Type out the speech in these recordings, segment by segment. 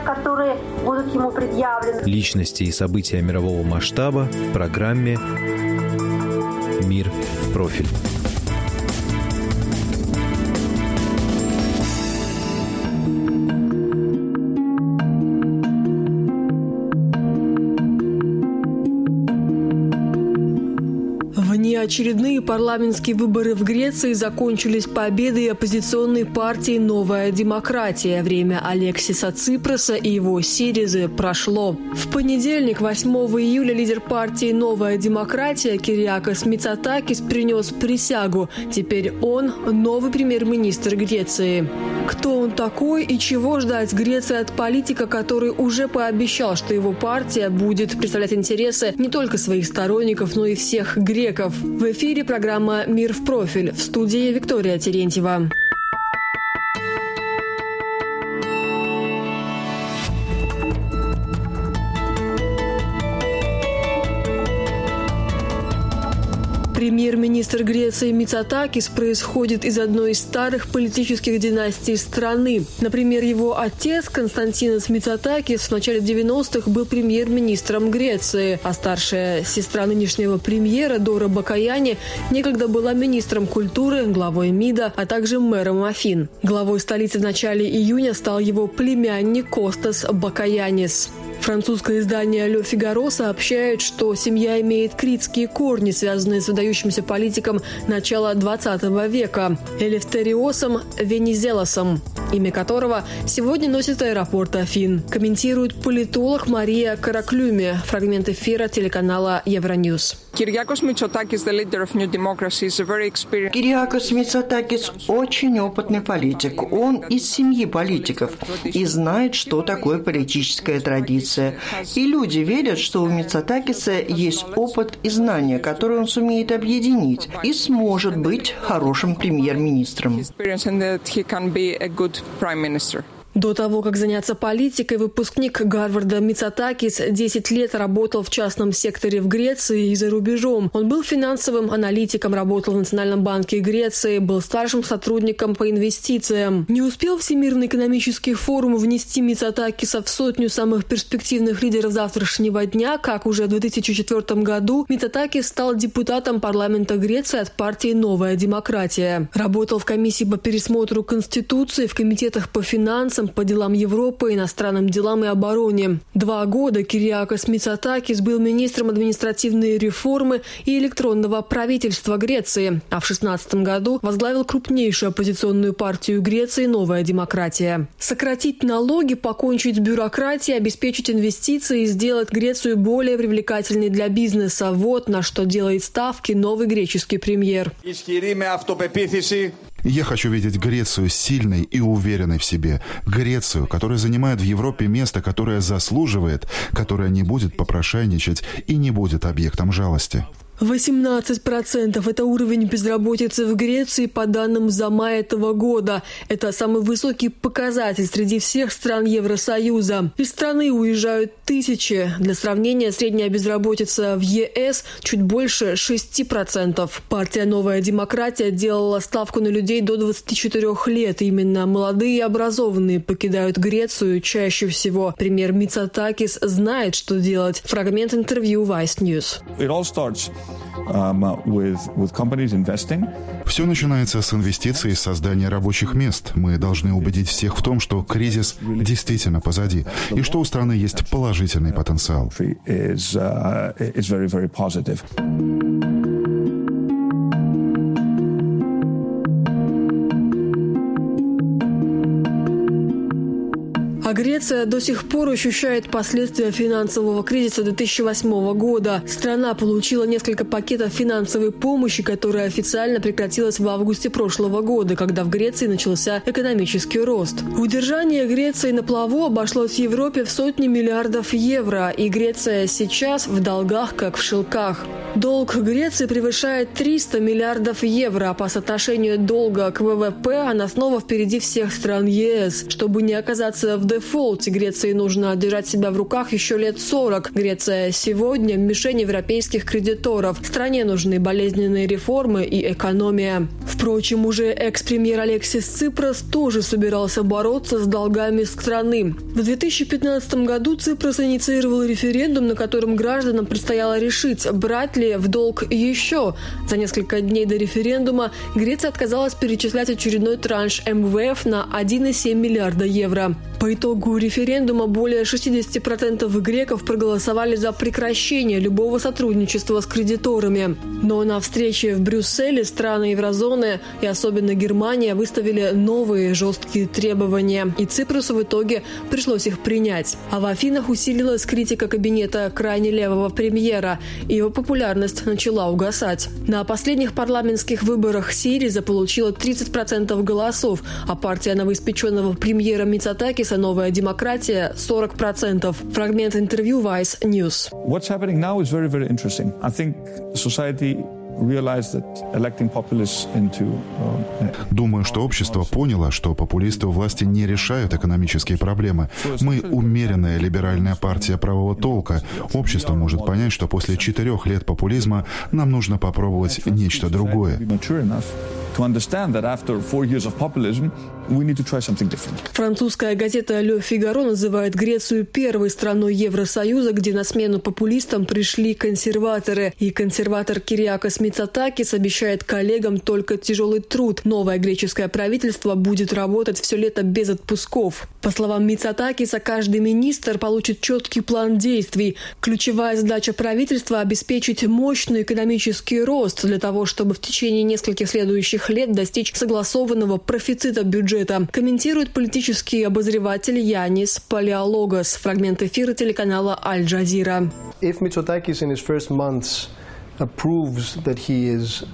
которые будут ему предъявлены. Личности и события мирового масштаба в программе «Мир в профиль». Внеочередные парламентские выборы в Греции закончились победой оппозиционной партии «Новая демократия». Время Алексиса Ципроса и его Сиризы прошло. В понедельник, 8 июля, лидер партии «Новая демократия» Кириакос Мицатакис принес присягу. Теперь он новый премьер-министр Греции. Кто он такой и чего ждать Греции от политика, который уже пообещал, что его партия будет представлять интересы не только своих сторонников, но и всех греков? В эфире программа «Мир в профиль» в студии Виктория Терентьева. Премьер-министр Греции Мицатакис происходит из одной из старых политических династий страны. Например, его отец Константинос Мицатакис в начале 90-х был премьер-министром Греции, а старшая сестра нынешнего премьера Дора Бакаяни некогда была министром культуры, главой МИДа, а также мэром Афин. Главой столицы в начале июня стал его племянник Костас Бакаянис. Французское издание «Ле Фигаро» сообщает, что семья имеет критские корни, связанные с выдающимся политиком начала 20 века – Элефтериосом Венизелосом, имя которого сегодня носит аэропорт Афин. Комментирует политолог Мария Караклюми. Фрагмент эфира телеканала Евроньюз. Кириакос Мицотакис, the leader of New Democracy, is a very experienced... Кириакос Мицотакис очень опытный политик. Он из семьи политиков и знает, что такое политическая традиция. И люди верят, что у Мицотакиса есть опыт и знания, которые он сумеет объединить и сможет быть хорошим премьер-министром. До того, как заняться политикой, выпускник Гарварда Мицатакис 10 лет работал в частном секторе в Греции и за рубежом. Он был финансовым аналитиком, работал в Национальном банке Греции, был старшим сотрудником по инвестициям. Не успел Всемирный экономический форум внести Мицатакиса в сотню самых перспективных лидеров завтрашнего дня, как уже в 2004 году Мицатакис стал депутатом парламента Греции от партии «Новая демократия». Работал в комиссии по пересмотру Конституции, в комитетах по финансам, по делам Европы, иностранным делам и обороне. Два года Кириакос Мицатакис был министром административной реформы и электронного правительства Греции, а в 2016 году возглавил крупнейшую оппозиционную партию Греции «Новая демократия». Сократить налоги, покончить с бюрократией, обеспечить инвестиции и сделать Грецию более привлекательной для бизнеса. Вот на что делает ставки новый греческий премьер. Я хочу видеть Грецию сильной и уверенной в себе. Грецию, которая занимает в Европе место, которое заслуживает, которая не будет попрошайничать и не будет объектом жалости. 18% – это уровень безработицы в Греции по данным за май этого года. Это самый высокий показатель среди всех стран Евросоюза. Из страны уезжают тысячи. Для сравнения, средняя безработица в ЕС чуть больше 6%. Партия «Новая демократия» делала ставку на людей до 24 лет. Именно молодые и образованные покидают Грецию чаще всего. Премьер Мицатакис знает, что делать. Фрагмент интервью Vice News. Все начинается с инвестиций и создания рабочих мест. Мы должны убедить всех в том, что кризис действительно позади и что у страны есть положительный потенциал. А Греция до сих пор ощущает последствия финансового кризиса 2008 года. Страна получила несколько пакетов финансовой помощи, которая официально прекратилась в августе прошлого года, когда в Греции начался экономический рост. Удержание Греции на плаву обошлось Европе в сотни миллиардов евро, и Греция сейчас в долгах, как в шелках. Долг Греции превышает 300 миллиардов евро, а по соотношению долга к ВВП она снова впереди всех стран ЕС. Чтобы не оказаться в дефолте, Греции нужно держать себя в руках еще лет 40. Греция сегодня в мишени европейских кредиторов. Стране нужны болезненные реформы и экономия. Впрочем, уже экс-премьер Алексис Ципрас тоже собирался бороться с долгами страны. В 2015 году Ципрас инициировал референдум, на котором гражданам предстояло решить, брать ли в долг еще. За несколько дней до референдума Греция отказалась перечислять очередной транш МВФ на 1,7 миллиарда евро. По итогу референдума более 60% греков проголосовали за прекращение любого сотрудничества с кредиторами. Но на встрече в Брюсселе страны еврозоны и особенно Германия выставили новые жесткие требования, и Ципрусу в итоге пришлось их принять. А в Афинах усилилась критика кабинета крайне левого премьера, и его популярность начала угасать. На последних парламентских выборах Сириза получила 30% голосов, а партия новоиспеченного премьера Мицатакис Альянса «Новая демократия» 40%. Фрагмент интервью Vice News. What's happening now is very, very interesting. I think society Думаю, что общество поняло, что популисты у власти не решают экономические проблемы. Мы умеренная либеральная партия правого толка. Общество может понять, что после четырех лет популизма нам нужно попробовать нечто другое. Французская газета «Ле Фигаро» называет Грецию первой страной Евросоюза, где на смену популистам пришли консерваторы. И консерватор Кириакос Мицатакис обещает коллегам только тяжелый труд. Новое греческое правительство будет работать все лето без отпусков. По словам Мицатакиса, каждый министр получит четкий план действий. Ключевая задача правительства – обеспечить мощный экономический рост для того, чтобы в течение нескольких следующих лет достичь согласованного профицита бюджета. Комментирует политический обозреватель Янис Палеологос. Фрагмент эфира телеканала Аль-Джазира. If Mitsotakis in his first proves that he is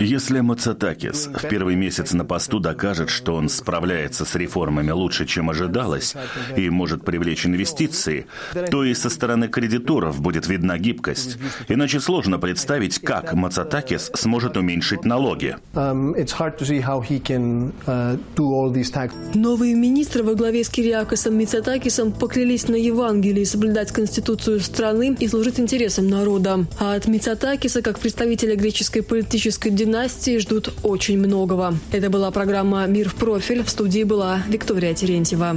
если Мацатакис в первый месяц на посту докажет, что он справляется с реформами лучше, чем ожидалось, и может привлечь инвестиции, то и со стороны кредиторов будет видна гибкость. Иначе сложно представить, как Мацатакис сможет уменьшить налоги. Um, uh, Новые министры во главе с Кириакосом Мицатакисом поклялись на Евангелии соблюдать конституцию страны и служить интересам народа. А от Мицатакиса, как представителя греческой политической династии ждут очень многого. Это была программа «Мир в профиль». В студии была Виктория Терентьева.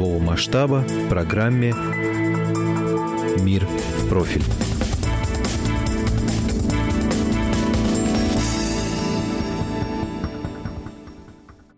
мирового масштаба в программе «Мир в профиль».